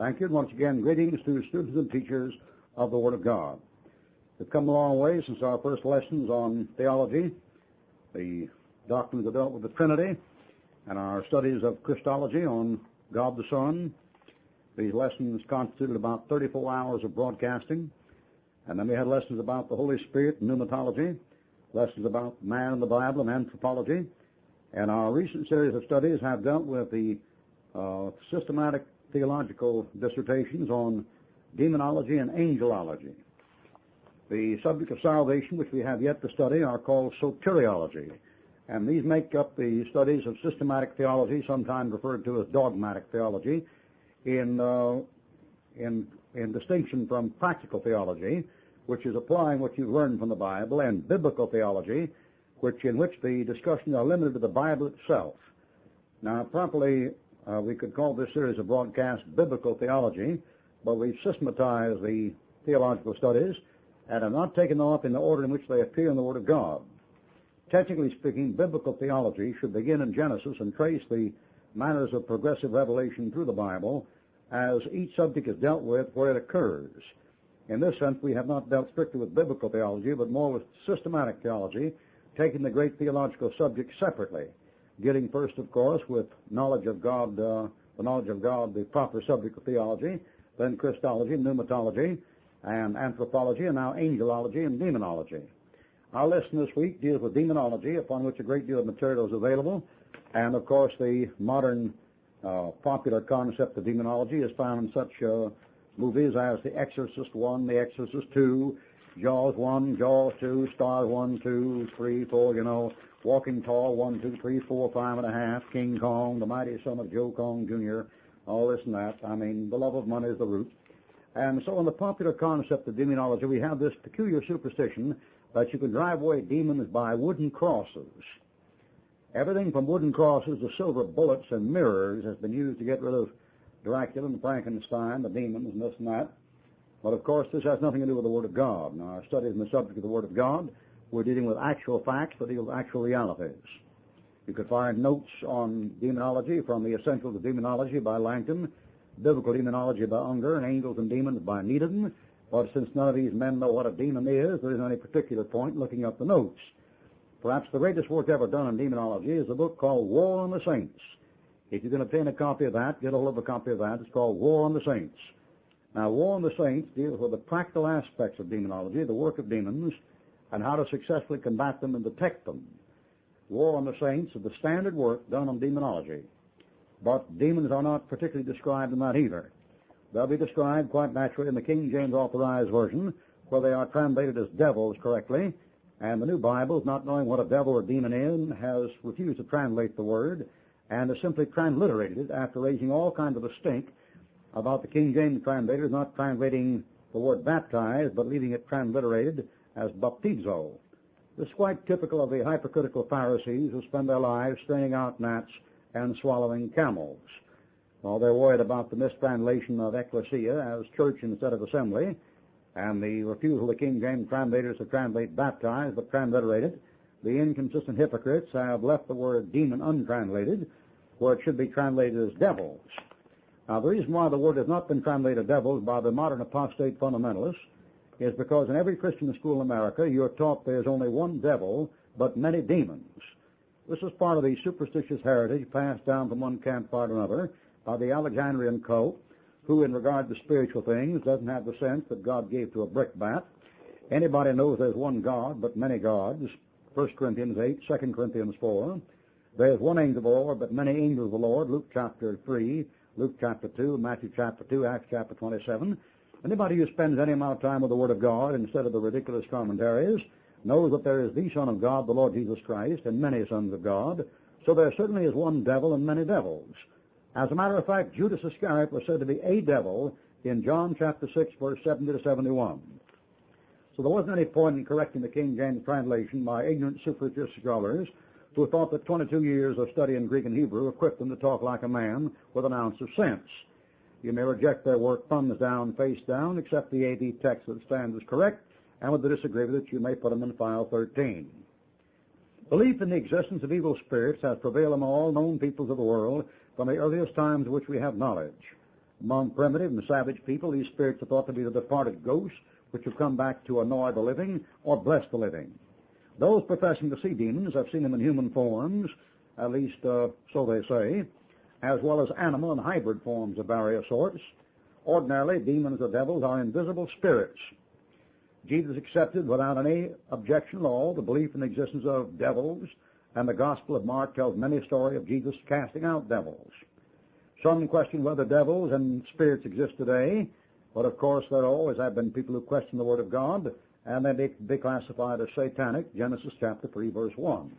Thank you. Once again, greetings to students and teachers of the Word of God. We've come a long way since our first lessons on theology, the doctrines that dealt with the Trinity, and our studies of Christology on God the Son. These lessons constituted about 34 hours of broadcasting. And then we had lessons about the Holy Spirit and pneumatology, lessons about man and the Bible and anthropology. And our recent series of studies have dealt with the uh, systematic theological dissertations on demonology and angelology. The subject of salvation, which we have yet to study, are called soteriology. And these make up the studies of systematic theology, sometimes referred to as dogmatic theology, in, uh, in, in distinction from practical theology, which is applying what you've learned from the Bible, and biblical theology, which in which the discussions are limited to the Bible itself. Now, properly, uh, we could call this series of broadcasts biblical theology, but we've systematized the theological studies and have not taken them up in the order in which they appear in the Word of God. Technically speaking, biblical theology should begin in Genesis and trace the manners of progressive revelation through the Bible as each subject is dealt with where it occurs. In this sense, we have not dealt strictly with biblical theology, but more with systematic theology, taking the great theological subjects separately. Getting first, of course, with knowledge of God, uh, the knowledge of God, the proper subject of theology, then Christology, pneumatology, and anthropology, and now angelology and demonology. Our lesson this week deals with demonology, upon which a great deal of material is available, and of course the modern uh, popular concept of demonology is found in such uh, movies as The Exorcist 1, The Exorcist 2, Jaws 1, Jaws 2, Star 1, 2, 3, 4, you know, Walking Tall 1, 2, 3, 4, 5 and a half, King Kong, The Mighty Son of Joe Kong Jr., all this and that. I mean, the love of money is the root. And so in the popular concept of demonology, we have this peculiar superstition that you can drive away demons by wooden crosses. Everything from wooden crosses to silver bullets and mirrors has been used to get rid of Dracula and Frankenstein, the demons and this and that. But of course, this has nothing to do with the Word of God. Now, our studies in the subject of the Word of God, we're dealing with actual facts that deal with actual realities. You could find notes on demonology from the Essentials of Demonology by Langton, Biblical Demonology by Unger, and Angels and Demons by Needham. But since none of these men know what a demon is, there isn't any particular point looking up the notes. Perhaps the greatest work ever done in demonology is a book called War on the Saints. If you can obtain a copy of that, get a hold of a copy of that. It's called War on the Saints. Now, War on the Saints deals with the practical aspects of demonology, the work of demons, and how to successfully combat them and detect them. War on the Saints is the standard work done on demonology. But demons are not particularly described in that either. They'll be described quite naturally in the King James Authorized Version, where they are translated as devils correctly, and the New Bibles, not knowing what a devil or demon is, has refused to translate the word, and has simply transliterated it after raising all kinds of a stink about the King James translators not translating the word baptized, but leaving it transliterated as baptizo. This is quite typical of the hypercritical Pharisees who spend their lives straining out gnats and swallowing camels. Well, they're worried about the mistranslation of ecclesia as church instead of assembly, and the refusal of the King James translators to translate baptized but transliterated. The inconsistent hypocrites have left the word demon untranslated, where it should be translated as devils. Now, the reason why the word has not been translated devils by the modern apostate fundamentalists is because in every Christian school in America, you're taught there's only one devil, but many demons. This is part of the superstitious heritage passed down from one campfire to another by the Alexandrian cult, who, in regard to spiritual things, doesn't have the sense that God gave to a brickbat. Anybody knows there's one God, but many gods. 1 Corinthians 8, 2 Corinthians 4. There's one angel of the Lord, but many angels of the Lord. Luke chapter 3, Luke chapter 2, Matthew chapter 2, Acts chapter 27. Anybody who spends any amount of time with the Word of God instead of the ridiculous commentaries knows that there is the Son of God, the Lord Jesus Christ, and many sons of God. So there certainly is one devil and many devils. As a matter of fact, Judas Iscariot was said to be a devil in John chapter 6, verse 70 to 71. So there wasn't any point in correcting the King James translation by ignorant superstitious scholars who thought that 22 years of study in Greek and Hebrew equipped them to talk like a man with an ounce of sense. You may reject their work thumbs down, face down, accept the AD text that stands as correct, and with the disagree with it, you may put them in file 13. Belief in the existence of evil spirits has prevailed among all known peoples of the world from the earliest times of which we have knowledge. Among primitive and savage people, these spirits are thought to be the departed ghosts which have come back to annoy the living or bless the living. Those professing to see demons have seen them in human forms, at least uh, so they say, as well as animal and hybrid forms of various sorts. Ordinarily, demons or devils are invisible spirits. Jesus accepted without any objection at all the belief in the existence of devils, and the Gospel of Mark tells many stories of Jesus casting out devils. Some question whether devils and spirits exist today, but of course there always have been people who question the Word of God, and they be classified as satanic, Genesis chapter 3 verse 1.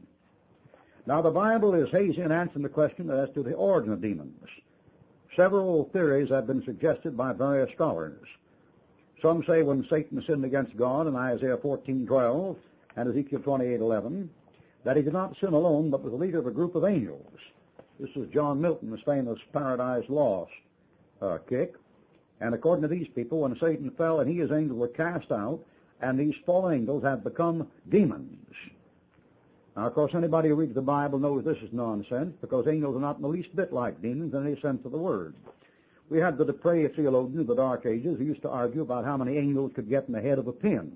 Now the Bible is hazy in answering the question as to the origin of demons. Several theories have been suggested by various scholars. Some say when Satan sinned against God in Isaiah 14:12 and Ezekiel 28:11, that he did not sin alone, but was the leader of a group of angels. This is John Milton's famous Paradise Lost uh, kick. And according to these people, when Satan fell and he and his angels were cast out, and these fallen angels have become demons. Now, of course, anybody who reads the Bible knows this is nonsense because angels are not in the least bit like demons in any sense of the word. We had the depraved theologians of the Dark Ages who used to argue about how many angels could get in the head of a pin.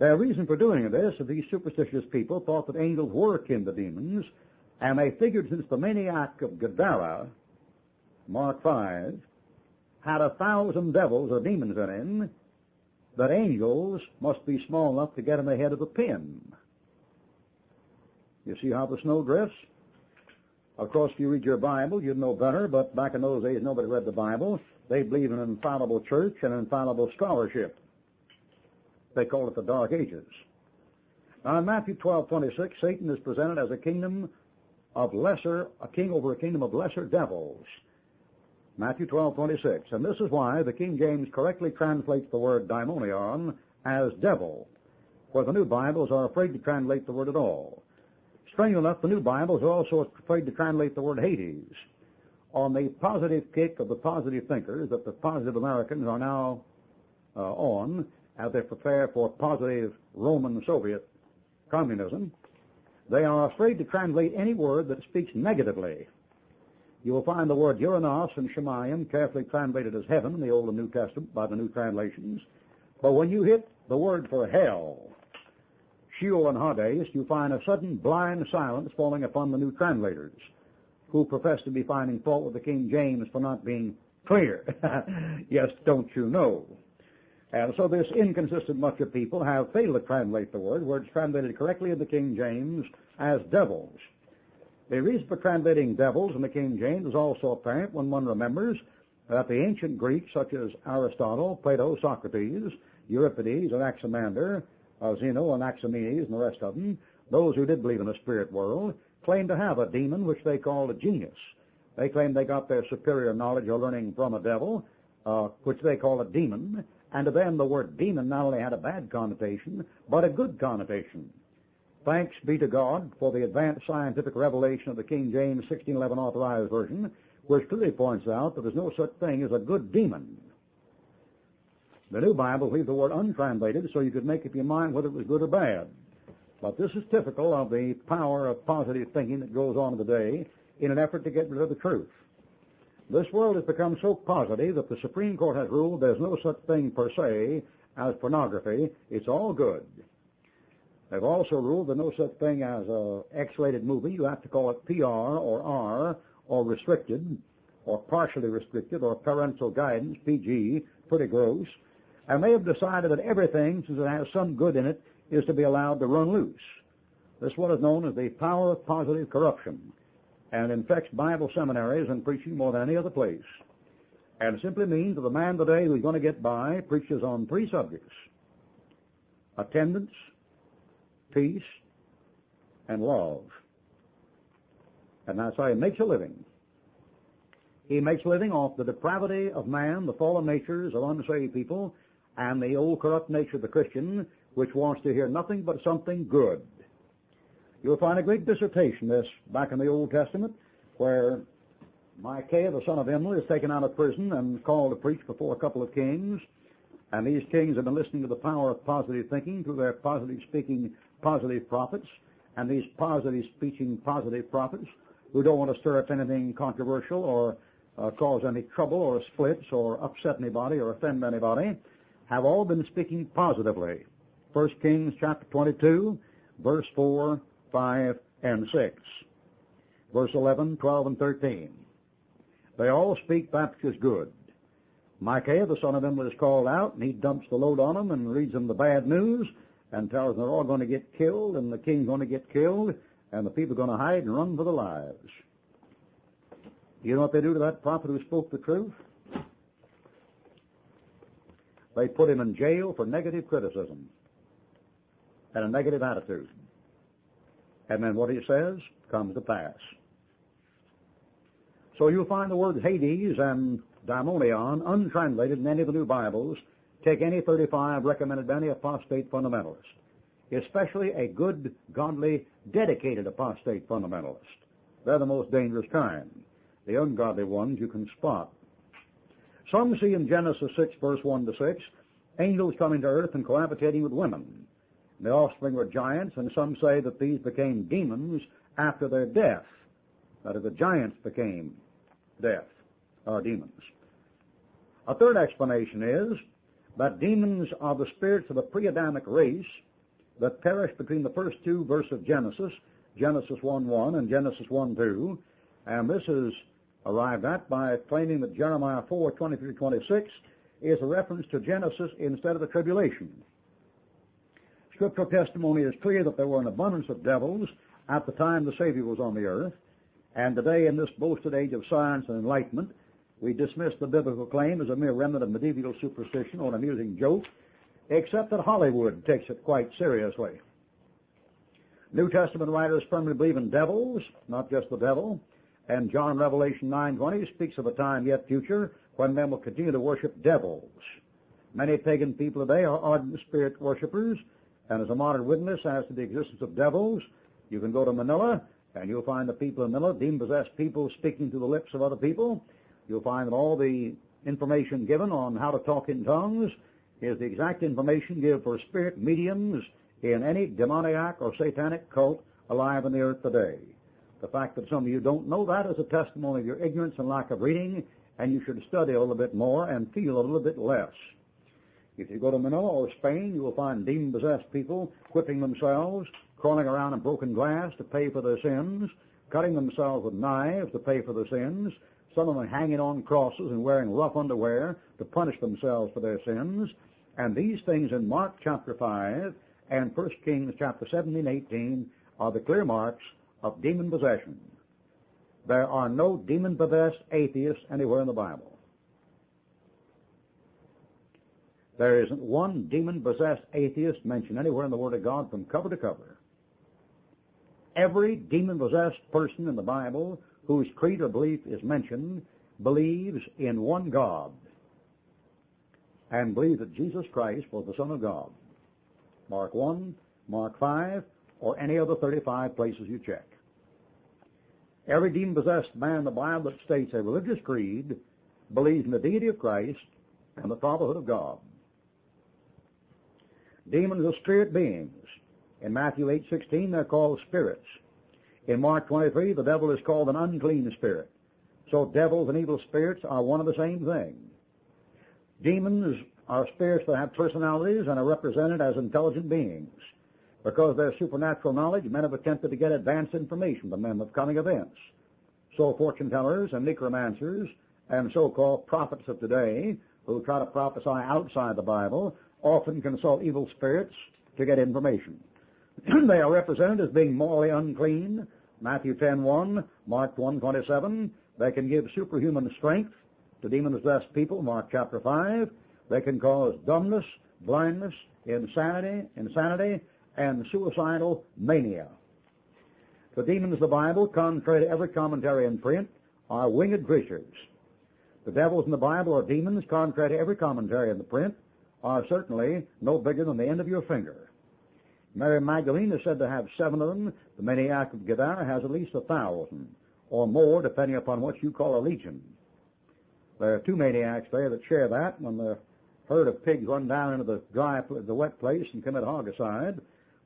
Their reason for doing this is these superstitious people thought that angels were akin to demons, and they figured since the maniac of Gadara, Mark 5, had a thousand devils or demons in him, that angels must be small enough to get in the head of a pin. You see how the snow drifts? Of course, if you read your Bible, you'd know better, but back in those days, nobody read the Bible. They believed in an infallible church and infallible scholarship. They called it the Dark Ages. Now, in Matthew 12, 26, Satan is presented as a kingdom of lesser, a king over a kingdom of lesser devils. Matthew 12, 26. And this is why the King James correctly translates the word daimonion as devil, where the New Bibles are afraid to translate the word at all. Strange enough, the New Bibles are also afraid to translate the word Hades. On the positive kick of the positive thinkers that the positive Americans are now uh, on, as they prepare for positive Roman Soviet communism, they are afraid to translate any word that speaks negatively. You will find the word Uranos and Shemayim carefully translated as heaven in the Old and New Testament by the new translations. But when you hit the word for hell, Sheol and Hades, you find a sudden blind silence falling upon the new translators, who profess to be finding fault with the King James for not being clear. yes, don't you know? And so this inconsistent much of people have failed to translate the word, where it's translated correctly in the King James as devils. The reason for translating devils in the King James is also apparent when one remembers that the ancient Greeks, such as Aristotle, Plato, Socrates, Euripides, and Anaximander, Zeno, Anaximenes, and the rest of them, those who did believe in the spirit world, claimed to have a demon which they called a genius. They claimed they got their superior knowledge or learning from a devil, uh, which they called a demon, and to them the word demon not only had a bad connotation, but a good connotation. Thanks be to God for the advanced scientific revelation of the King James 1611 Authorized Version, which clearly points out that there's no such thing as a good demon. The New Bible leaves the word untranslated so you could make up your mind whether it was good or bad. But this is typical of the power of positive thinking that goes on today in an effort to get rid of the truth. This world has become so positive that the Supreme Court has ruled there's no such thing per se as pornography. It's all good. They've also ruled there's no such thing as a X-rated movie. You have to call it PR or R or restricted or partially restricted or parental guidance, PG, pretty gross and they have decided that everything, since it has some good in it, is to be allowed to run loose. This is what is known as the power of positive corruption, and infects Bible seminaries and preaching more than any other place. And it simply means that the man today who's going to get by preaches on three subjects. Attendance, peace, and love. And that's how he makes a living. He makes a living off the depravity of man, the fallen natures of unsaved people, and the old corrupt nature of the Christian, which wants to hear nothing but something good. You'll find a great dissertation this back in the Old Testament, where Micaiah, the son of Imlah, is taken out of prison and called to preach before a couple of kings. And these kings have been listening to the power of positive thinking through their positive speaking, positive prophets. And these positive speaking, positive prophets, who don't want to stir up anything controversial or uh, cause any trouble or splits or upset anybody or offend anybody, have all been speaking positively. 1 Kings chapter 22, verse 4, 5, and 6. Verse 11, 12, and 13. They all speak that good. Micaiah, the son of Imlah, is called out, and he dumps the load on them and reads them the bad news and tells them they're all going to get killed, and the king's going to get killed, and the people are going to hide and run for their lives. You know what they do to that prophet who spoke the truth? They put him in jail for negative criticism and a negative attitude. And then what he says comes to pass. So you'll find the word Hades and daimonion untranslated in any of the new Bibles. Take any 35 recommended by any apostate fundamentalist, especially a good, godly, dedicated apostate fundamentalist. They're the most dangerous kind. The ungodly ones you can spot. Some see in Genesis 6 verse 1 to 6, angels coming to earth and cohabitating with women. The offspring were giants, and some say that these became demons after their death. That is, the giants became death, or demons. A third explanation is that demons are the spirits of the pre-Adamic race that perished between the first two verses of Genesis, Genesis 1-1 and Genesis 1-2, and this is arrived at by claiming that Jeremiah 4, 23, 26 is a reference to Genesis instead of the tribulation. Scriptural testimony is clear that there were an abundance of devils at the time the Savior was on the earth, and today in this boasted age of science and enlightenment, we dismiss the biblical claim as a mere remnant of medieval superstition or an amusing joke, except that Hollywood takes it quite seriously. New Testament writers firmly believe in devils, not just the devil, and John Revelation 9.20 speaks of a time yet future when men will continue to worship devils. Many pagan people today are ardent spirit worshippers, and as a modern witness as to the existence of devils, you can go to Manila, and you'll find the people in Manila, demon-possessed people speaking to the lips of other people. You'll find that all the information given on how to talk in tongues is the exact information given for spirit mediums in any demoniac or satanic cult alive on the earth today. The fact that some of you don't know that is a testimony of your ignorance and lack of reading, and you should study a little bit more and feel a little bit less. If you go to Manila or Spain, you will find demon-possessed people whipping themselves, crawling around in broken glass to pay for their sins, cutting themselves with knives to pay for their sins, some of them hanging on crosses and wearing rough underwear to punish themselves for their sins. And these things in Mark chapter 5 and 1 Kings chapter 17 18 are the clear marks of demon possession. There are no demon possessed atheists anywhere in the Bible. There isn't one demon possessed atheist mentioned anywhere in the Word of God from cover to cover. Every demon possessed person in the Bible whose creed or belief is mentioned believes in one God and believes that Jesus Christ was the Son of God. Mark 1, Mark 5, or any of the 35 places you check. Every demon-possessed man in the Bible that states a religious creed believes in the deity of Christ and the fatherhood of God. Demons are spirit beings. In Matthew 8:16, they're called spirits. In Mark 23, the devil is called an unclean spirit. So devils and evil spirits are one and the same thing. Demons are spirits that have personalities and are represented as intelligent beings. Because of their supernatural knowledge, men have attempted to get advanced information from them of coming events. So fortune tellers and necromancers and so-called prophets of today, who try to prophesy outside the Bible, often consult evil spirits to get information. they are represented as being morally unclean, Matthew 10:1, Mark 1:27. They can give superhuman strength to demon-possessed people, Mark chapter 5. They can cause dumbness, blindness, insanity, insanity, and suicidal mania. The demons of the Bible, contrary to every commentary in print, are winged creatures. The devils in the Bible are demons, contrary to every commentary in the print, are certainly no bigger than the end of your finger. Mary Magdalene is said to have seven of them. The maniac of Gadara has at least a thousand, or more, depending upon what you call a legion. There are two maniacs there that share that. When the herd of pigs run down into the dry, the wet place and commit homicide,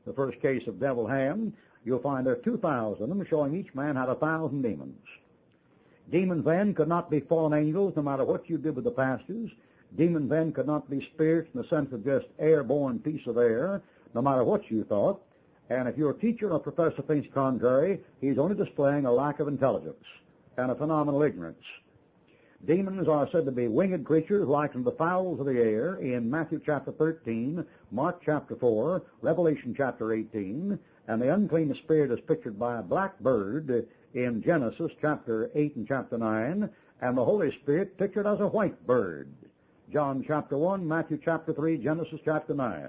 the first case of devil ham, you'll find there are 2,000 of them, showing each man had a thousand demons. Demons then could not be fallen angels no matter what you did with the pastors. Demons then could not be spirits in the sense of just airborne piece of air, no matter what you thought. And if your teacher or professor thinks contrary, he's only displaying a lack of intelligence and a phenomenal ignorance. Demons are said to be winged creatures like the fowls of the air in Matthew chapter 13, Mark chapter 4, Revelation chapter 18, and the unclean spirit is pictured by a black bird in Genesis chapter 8 and chapter 9, and the Holy Spirit pictured as a white bird. John chapter 1, Matthew chapter 3, Genesis chapter 9.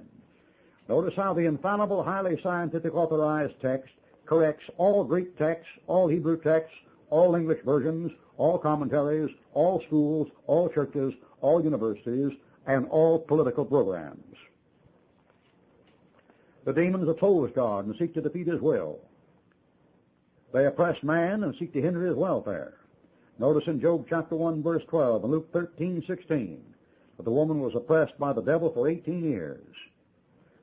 Notice how the infallible, highly scientific authorized text corrects all Greek texts, all Hebrew texts, all English versions, all commentaries, all schools, all churches, all universities, and all political programs. The demons oppose God and seek to defeat His will. They oppress man and seek to hinder his welfare. Notice in Job chapter 1 verse 12 and Luke 13, 16 that the woman was oppressed by the devil for 18 years.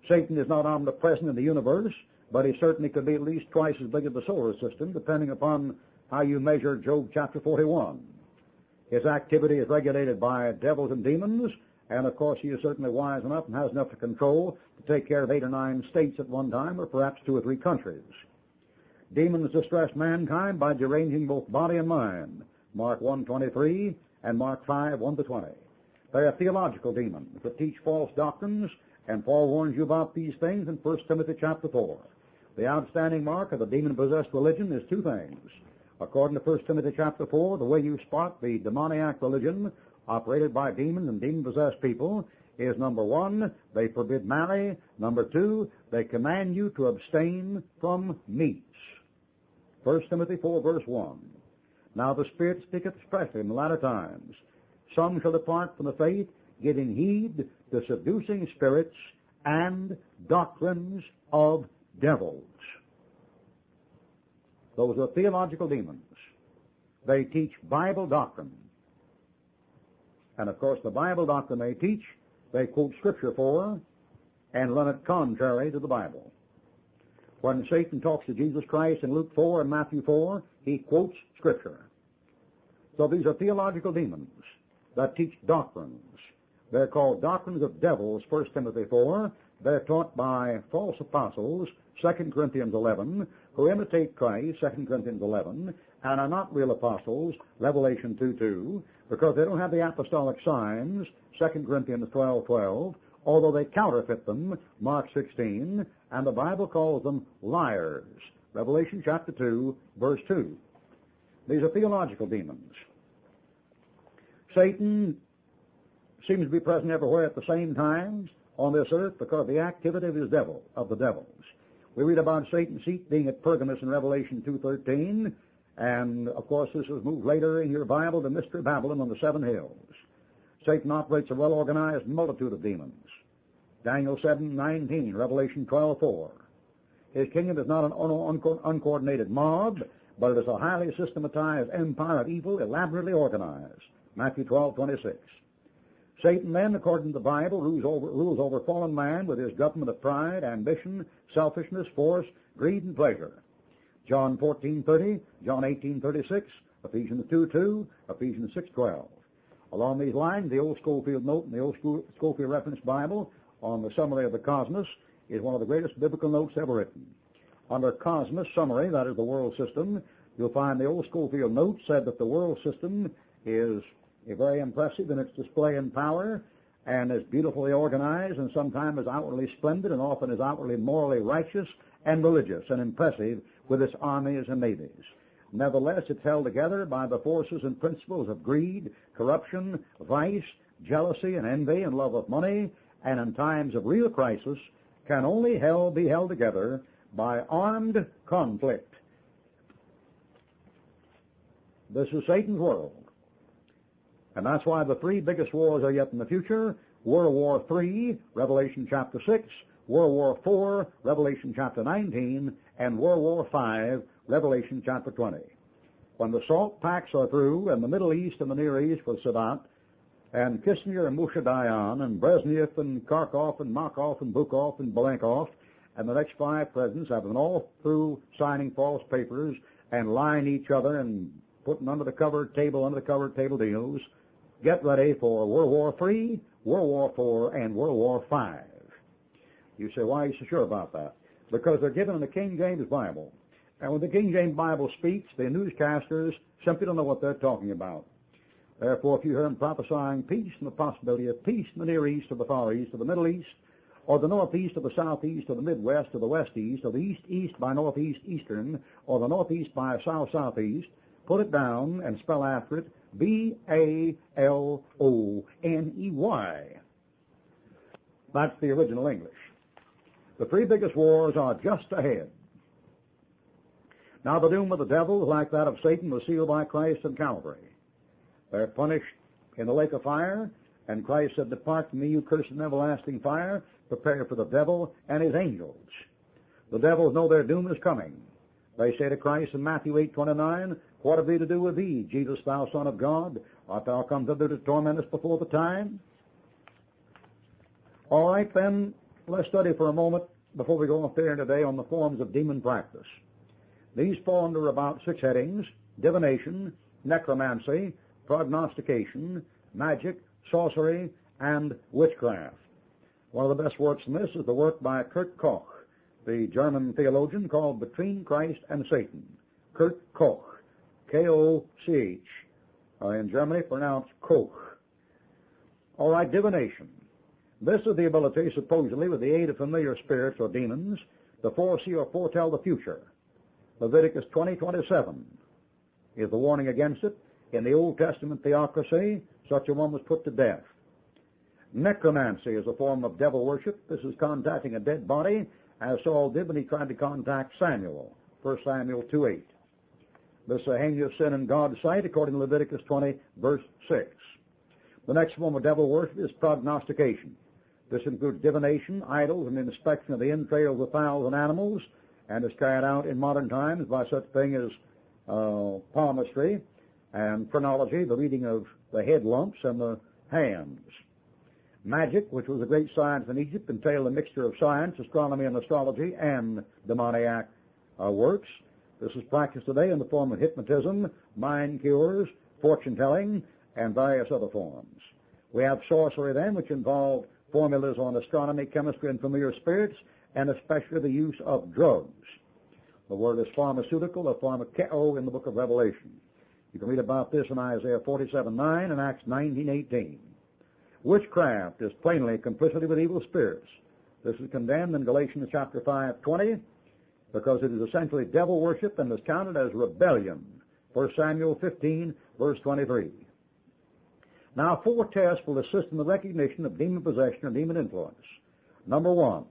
Satan is not omnipresent in the universe, but he certainly could be at least twice as big as the solar system, depending upon how you measure Job chapter 41. His activity is regulated by devils and demons, and of course he is certainly wise enough and has enough to control to take care of eight or nine states at one time, or perhaps two or three countries. Demons distress mankind by deranging both body and mind. Mark 1.23 and Mark 5, 1 to 20. They are theological demons that teach false doctrines, and Paul warns you about these things in 1 Timothy chapter 4. The outstanding mark of the demon-possessed religion is two things. According to 1 Timothy chapter 4, the way you spot the demoniac religion operated by demons and demon-possessed people is number one, they forbid marry. Number two, they command you to abstain from meats. 1 Timothy 4 verse 1. Now the Spirit speaketh expressly in the latter times. Some shall depart from the faith, giving heed to seducing spirits and doctrines of devils. Those are theological demons. They teach Bible doctrine. And of course, the Bible doctrine they teach, they quote Scripture for and run it contrary to the Bible. When Satan talks to Jesus Christ in Luke 4 and Matthew 4, he quotes Scripture. So these are theological demons that teach doctrines. They're called doctrines of devils, 1 Timothy 4. They're taught by false apostles, 2 Corinthians 11, who imitate Christ, 2 Corinthians 11, and are not real apostles, Revelation 2, 2, because they don't have the apostolic signs, 2 Corinthians 12, 12, although they counterfeit them, Mark 16, and the Bible calls them liars, Revelation chapter 2, verse 2. These are theological demons. Satan seems to be present everywhere at the same time on this earth because of the activity of his devil, of the devils. We read about Satan's seat being at Pergamus in Revelation 2.13, and of course this was moved later in your Bible to Mystery Babylon on the seven hills. Satan operates a well-organized multitude of demons. Daniel 7:19, Revelation 12:4. His kingdom is not an un- un- uncoordinated mob, but it is a highly systematized empire of evil, elaborately organized. Matthew 12:26. Satan then, according to the Bible, rules over, rules over fallen man with his government of pride, ambition, selfishness, force, greed, and pleasure. John 14:30, John 18:36, Ephesians 2:2, Ephesians 6:12. Along these lines, the old Scofield note in the old Scofield Reference Bible on the summary of the cosmos is one of the greatest biblical notes ever written. Under cosmos summary, that is the world system, you'll find the old Scofield note said that the world system is a very impressive in its display and power and is beautifully organized and sometimes is outwardly splendid and often is outwardly morally righteous and religious and impressive with its armies and navies. Nevertheless, it's held together by the forces and principles of greed, corruption, vice, jealousy, and envy, and love of money, and in times of real crisis can only held, be held together by armed conflict. This is Satan's world. And that's why the three biggest wars are yet in the future. World War III, Revelation chapter 6, World War IV, Revelation chapter 19, and World War V, Revelation chapter 20. When the SALT pacts are through and the Middle East and the Near East with Sadat, and Kissinger and Moshe Dayan and Brezhnev and Kharkov and Markov and Bukov and Belenkov and the next five presidents have been all through signing false papers and lying each other and putting under the cover table, under the cover table deals. Get ready for World War III, World War IV, and World War V. You say, why are you so sure about that? Because they're given in the King James Bible. And when the King James Bible speaks, the newscasters simply don't know what they're talking about. Therefore, if you hear them prophesying peace and the possibility of peace in the Near East or the Far East or the Middle East, or the Northeast or the Southeast or the Midwest or the West East or the East East by Northeast Eastern or the Northeast by South Southeast, put it down and spell after it B-A-L-O-N-E-Y. That's the original English. The three biggest wars are just ahead. Now the doom of the devil, like that of Satan, was sealed by Christ and Calvary. They're punished in the lake of fire, and Christ said, Depart from me, you cursed and everlasting fire, prepare for the devil and his angels. The devils know their doom is coming. They say to Christ in Matthew 8:29, What have we to do with thee, Jesus, thou Son of God? Art thou come thither to torment us before the time? All right, then, let's study for a moment before we go off there today on the forms of demon practice. These fall under about six headings, divination, necromancy, prognostication, magic, sorcery, and witchcraft. One of the best works in this is the work by Kurt Koch, the German theologian called Between Christ and Satan. Kurt Koch, K-O-C-H, in Germany pronounced Koch. All right, divination. This is the ability, supposedly, with the aid of familiar spirits or demons, to foresee or foretell the future. Leviticus 20:27 is the warning against it. In the Old Testament theocracy, such a one was put to death. Necromancy is a form of devil worship. This is contacting a dead body, as Saul did when he tried to contact Samuel. 1 Samuel 2.8. This heinous sin in God's sight, according to Leviticus 20, verse 6. The next form of devil worship is prognostication. This includes divination, idols, and inspection of the entrails of fowls and animals, and is carried out in modern times by such things as uh, palmistry and phrenology, the reading of the head lumps and the hands. Magic, which was a great science in Egypt, entailed a mixture of science, astronomy, and astrology, and demoniac uh, works. This is practiced today in the form of hypnotism, mind cures, fortune telling, and various other forms. We have sorcery then, which involved formulas on astronomy, chemistry, and familiar spirits, and especially the use of drugs. The word is pharmaceutical or pharmakeo in the book of Revelation. You can read about this in Isaiah 47:9 and Acts 19:18. Witchcraft is plainly complicity with evil spirits. This is condemned in Galatians chapter 5:20 because it is essentially devil worship and is counted as rebellion. 1 Samuel 15 verse 23. Now, four tests will assist in the recognition of demon possession or demon influence. Number one,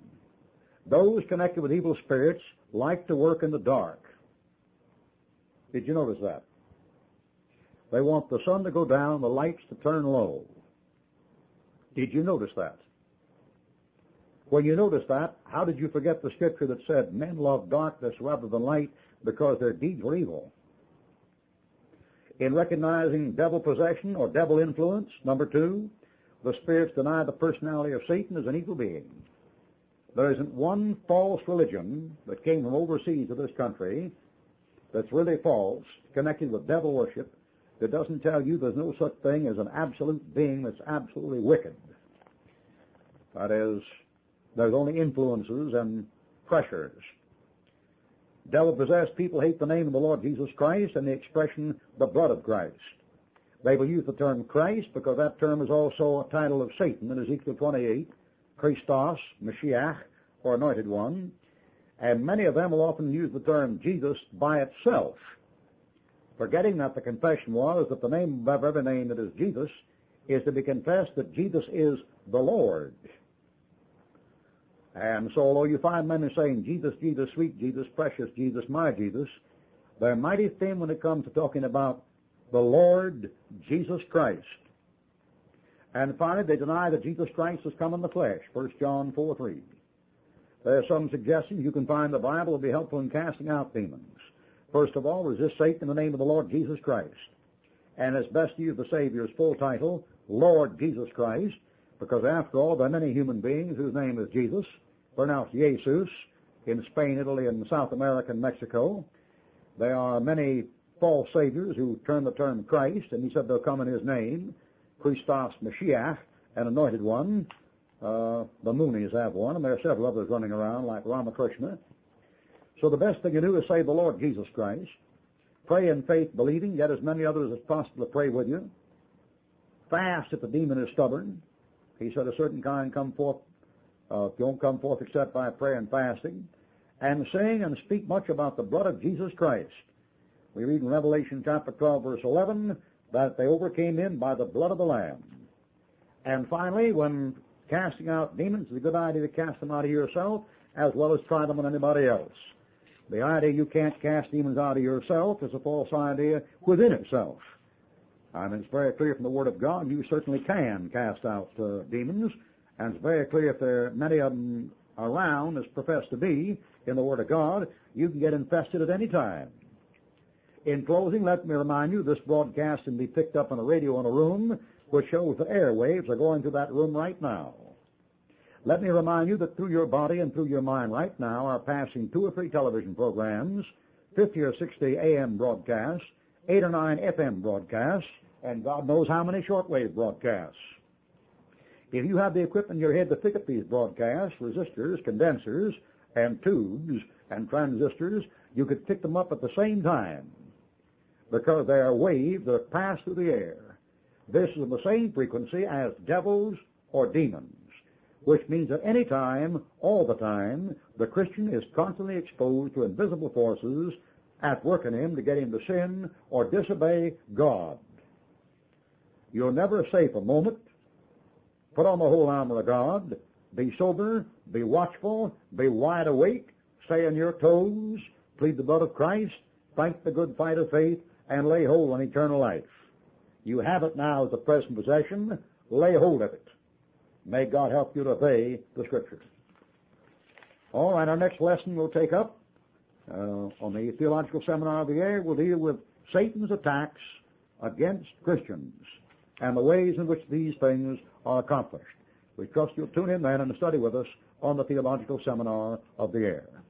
those connected with evil spirits like to work in the dark. Did you notice that? They want the sun to go down, the lights to turn low. Did you notice that? When you notice that, how did you forget the scripture that said, men love darkness rather than light because their deeds were evil? In recognizing devil possession or devil influence, number two, the spirits deny the personality of Satan as an evil being. There isn't one false religion that came from overseas to this country that's really false, connected with devil worship, that doesn't tell you there's no such thing as an absolute being that's absolutely wicked. That is, there's only influences and pressures. Devil-possessed people hate the name of the Lord Jesus Christ and the expression, the blood of Christ. They will use the term Christ because that term is also a title of Satan in Ezekiel 28, Christos, Mashiach, or Anointed One, and many of them will often use the term Jesus by itself, forgetting that the confession was that the name above every name that is Jesus is to be confessed that Jesus is the Lord. And so although you find men saying, Jesus, Jesus, sweet Jesus, precious Jesus, my Jesus, they're mighty thin when it comes to talking about the Lord Jesus Christ. And finally, they deny that Jesus Christ has come in the flesh, 1 John 4, 3. There are some suggestions you can find the Bible will be helpful in casting out demons. First of all, resist Satan in the name of the Lord Jesus Christ. And it's best to use the Savior's full title, Lord Jesus Christ, because after all, there are many human beings whose name is Jesus, pronounced Jesus, in Spain, Italy, and South America and Mexico. There are many false saviors who turn the term Christ, and he said they'll come in his name, Christos Mashiach, an anointed one. Uh, the Moonies have one, and there are several others running around like Ramakrishna. So the best thing to do is say the Lord Jesus Christ. Pray in faith, believing. Get as many others as possible to pray with you. Fast if the demon is stubborn. He said a certain kind come forth, uh, don't come forth except by prayer and fasting. And sing and speak much about the blood of Jesus Christ. We read in Revelation chapter 12 verse 11 that they overcame him by the blood of the Lamb. And finally, when casting out demons, it's a good idea to cast them out of yourself as well as try them on anybody else. The idea you can't cast demons out of yourself is a false idea within itself. I mean, it's very clear from the Word of God you certainly can cast out uh, demons, and it's very clear if there are many of them around as professed to be in the Word of God, you can get infested at any time. In closing, let me remind you this broadcast can be picked up on a radio in a room which shows the airwaves are going through that room right now. Let me remind you that through your body and through your mind right now are passing two or three television programs, 50 or 60 AM broadcasts, 8 or 9 FM broadcasts, and God knows how many shortwave broadcasts. If you have the equipment in your head to pick up these broadcasts, resistors, condensers, and tubes, and transistors, you could pick them up at the same time because they are waves that pass through the air. This is the same frequency as devils or demons, which means at any time, all the time, the Christian is constantly exposed to invisible forces at work in him to get him to sin or disobey God. You're never safe a moment. Put on the whole armor of God. Be sober. Be watchful. Be wide awake. Stay on your toes. Plead the blood of Christ. Fight the good fight of faith and lay hold on eternal life. You have it now as a present possession. Lay hold of it. May God help you to obey the Scriptures. All right, our next lesson we'll take up uh, on the Theological Seminar of the Air. We'll deal with Satan's attacks against Christians and the ways in which these things are accomplished. We trust you'll tune in then and study with us on the Theological Seminar of the Air.